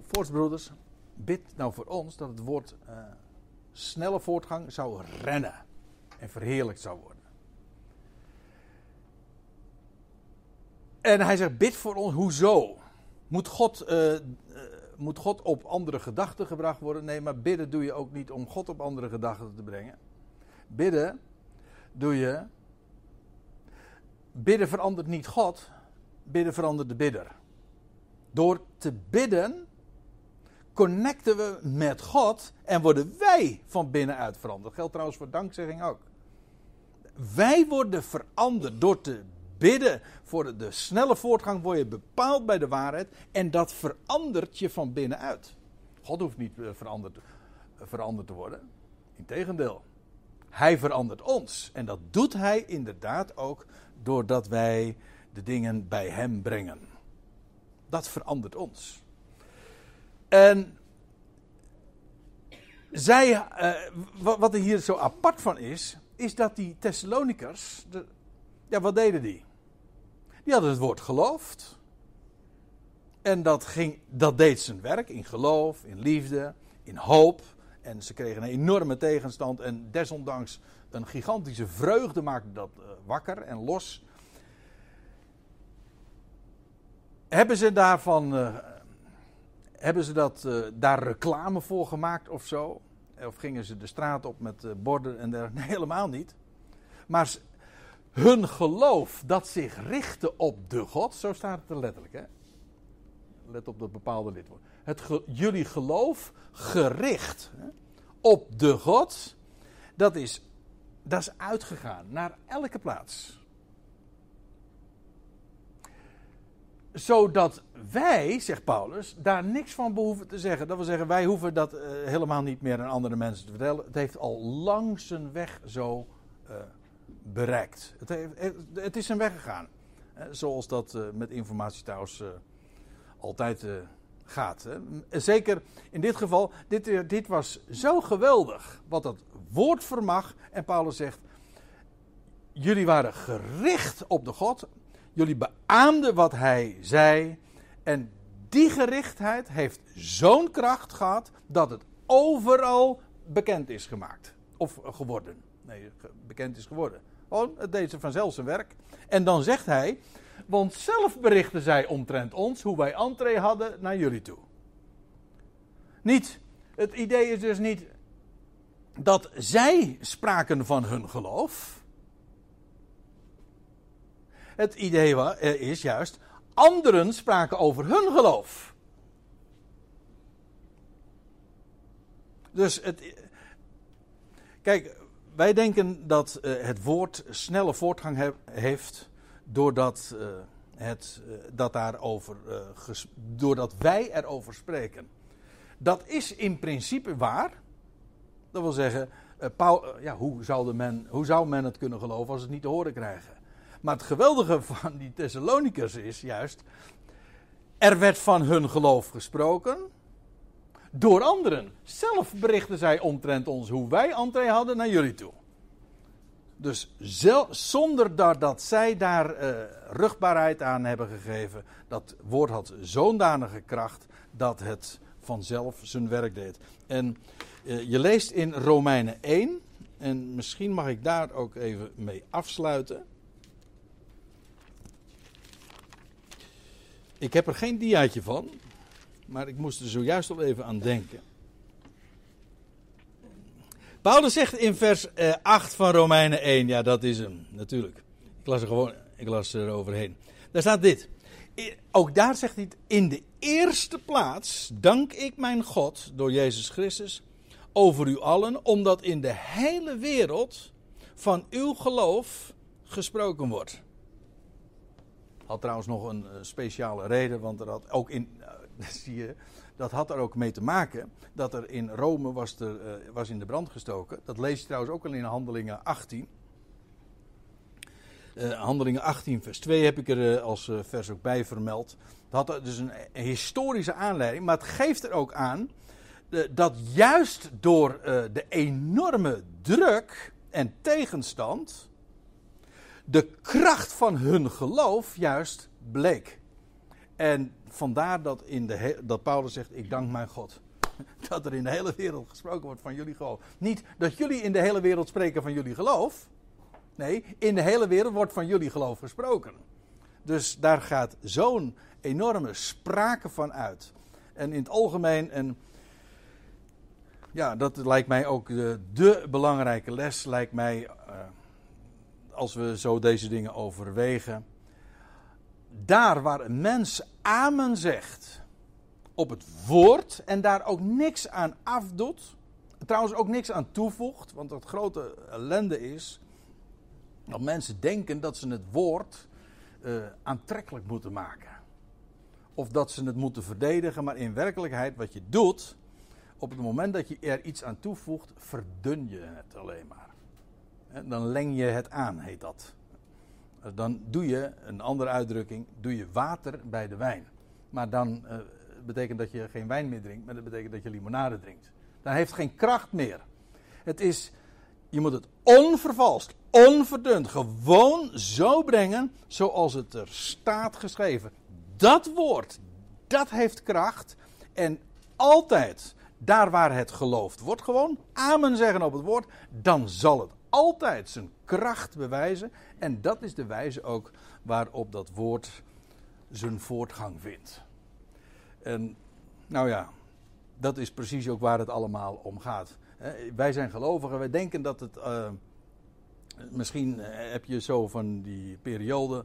voortsbroeders, bid nou voor ons dat het woord uh, snelle voortgang zou rennen en verheerlijkt zou worden. En hij zegt, bid voor ons, hoezo? Moet God, uh, moet God op andere gedachten gebracht worden? Nee, maar bidden doe je ook niet om God op andere gedachten te brengen. Bidden doe je. Bidden verandert niet God, bidden verandert de bidder. Door te bidden connecten we met God en worden wij van binnenuit veranderd. Dat geldt trouwens voor dankzegging ook. Wij worden veranderd door te bidden voor de snelle voortgang word je bepaald bij de waarheid en dat verandert je van binnenuit. God hoeft niet eh, veranderd, eh, veranderd te worden. Integendeel. Hij verandert ons. En dat doet hij inderdaad ook doordat wij de dingen bij hem brengen. Dat verandert ons. En uh, wat er hier zo apart van is, is dat die Thessalonikers, ja, wat deden die? Die hadden het woord geloofd. En dat, ging, dat deed zijn werk in geloof, in liefde, in hoop. En ze kregen een enorme tegenstand. En desondanks een gigantische vreugde maakte dat uh, wakker en los. Hebben ze daarvan. Uh, hebben ze dat, uh, daar reclame voor gemaakt of zo? Of gingen ze de straat op met borden en dergelijke? Nee, helemaal niet. Maar hun geloof dat zich richtte op de God, zo staat het er letterlijk. Hè? Let op dat bepaalde lidwoord. Het jullie geloof gericht hè, op de God, dat is, dat is uitgegaan naar elke plaats. Zodat wij, zegt Paulus, daar niks van behoeven te zeggen. Dat wil zeggen, wij hoeven dat uh, helemaal niet meer aan andere mensen te vertellen. Het heeft al lang zijn weg zo uh, bereikt. Het, heeft, het is zijn weg gegaan. Zoals dat eh, met informatie trouwens eh, altijd eh, gaat. Zeker in dit geval, dit, dit was zo geweldig wat dat woord vermag. En Paulus zegt, jullie waren gericht op de God. Jullie beaamden wat hij zei. En die gerichtheid heeft zo'n kracht gehad dat het overal bekend is gemaakt. Of geworden. Nee, bekend is geworden. Gewoon, het deed ze vanzelf zijn werk. En dan zegt hij, want zelf berichten zij omtrent ons hoe wij entree hadden naar jullie toe. Niet, het idee is dus niet dat zij spraken van hun geloof. Het idee is juist, anderen spraken over hun geloof. Dus het. Kijk, wij denken dat uh, het woord snelle voortgang heeft doordat, uh, het, uh, doordat wij erover spreken. Dat is in principe waar. Dat wil zeggen, ja, hoe, zou men, hoe zou men het kunnen geloven als het niet te horen krijgen? Maar het geweldige van die Thessalonicers is juist, er werd van hun geloof gesproken door anderen. Zelf berichten zij omtrent ons hoe wij entree hadden naar jullie toe. Dus zonder dat, dat zij daar uh, rugbaarheid aan hebben gegeven, dat woord had zo'n danige kracht dat het vanzelf zijn werk deed. En uh, je leest in Romeinen 1, en misschien mag ik daar ook even mee afsluiten. Ik heb er geen diaatje van, maar ik moest er zojuist al even aan denken. Paulus zegt in vers eh, 8 van Romeinen 1, ja dat is hem, natuurlijk. Ik las er gewoon, ik las er overheen. Daar staat dit. Ook daar zegt hij, in de eerste plaats dank ik mijn God door Jezus Christus over u allen, omdat in de hele wereld van uw geloof gesproken wordt. Had trouwens nog een eh, speciale reden, want er had ook in, dat had er ook mee te maken dat er in Rome was, er, uh, was in de brand gestoken. Dat lees je trouwens ook al in Handelingen 18. Uh, Handelingen 18, vers 2 heb ik er uh, als vers ook bij vermeld. Dat had dus een, een, historische aanleiding, maar het geeft er ook aan dat juist door de enorme druk en tegenstand de kracht van hun geloof juist bleek. En vandaar dat, in de, dat Paulus zegt: Ik dank mijn God. Dat er in de hele wereld gesproken wordt van jullie geloof. Niet dat jullie in de hele wereld spreken van jullie geloof. Nee, in de hele wereld wordt van jullie geloof gesproken. Dus daar gaat zo'n enorme sprake van uit. En in het algemeen, en ja, dat lijkt mij ook de, belangrijke les, lijkt mij, uh, als we zo deze dingen overwegen daar waar een mens amen zegt op het woord en daar ook niks aan afdoet, trouwens ook niks aan toevoegt, want het grote ellende is dat mensen denken dat ze het woord uh, aantrekkelijk moeten maken. Of dat ze het moeten verdedigen, maar in werkelijkheid wat je doet, op het moment dat je er iets aan toevoegt, verdun je het alleen maar. Dan leng je het aan, heet dat dan doe je, een andere uitdrukking, doe je water bij de wijn. Maar dan uh, betekent dat je geen wijn meer drinkt, maar dat betekent dat je limonade drinkt. Dan heeft geen kracht meer. Het is, je moet het onvervalst, onverdund, gewoon zo brengen zoals het er staat geschreven. Dat woord, dat heeft kracht. En altijd, daar waar het geloofd wordt, gewoon amen zeggen op het woord, dan zal het altijd zijn kracht bewijzen. En dat is de wijze ook waarop dat woord zijn voortgang vindt. En nou ja, dat is precies ook waar het allemaal om gaat. Wij zijn gelovigen, wij denken dat het. Uh, misschien heb je zo van die periode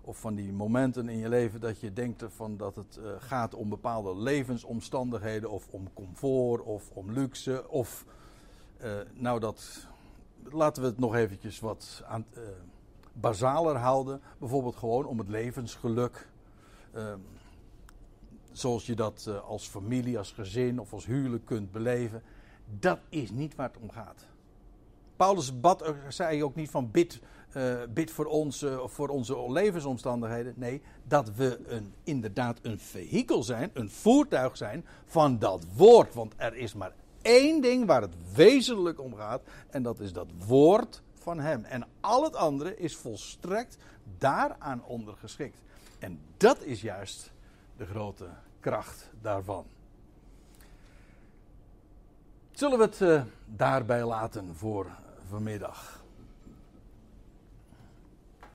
of van die momenten in je leven dat je denkt van dat het uh, gaat om bepaalde levensomstandigheden of om comfort of om luxe of nou dat laten we het nog eventjes wat aan, uh, basaler houden. Bijvoorbeeld gewoon om het levensgeluk. Uh, zoals je dat uh, als familie, als gezin of als huwelijk kunt beleven. Dat is niet waar het om gaat. Paulus bad, zei ook niet van bid, bid voor, ons, voor onze levensomstandigheden. Nee, dat we een, inderdaad een vehikel zijn, een voertuig zijn van dat woord. Want er is maar één ding waar het wezenlijk om gaat. En dat is dat woord van Hem. En al het andere is volstrekt daaraan ondergeschikt. En dat is juist de grote kracht daarvan. Zullen we het uh, daarbij laten voor vanmiddag?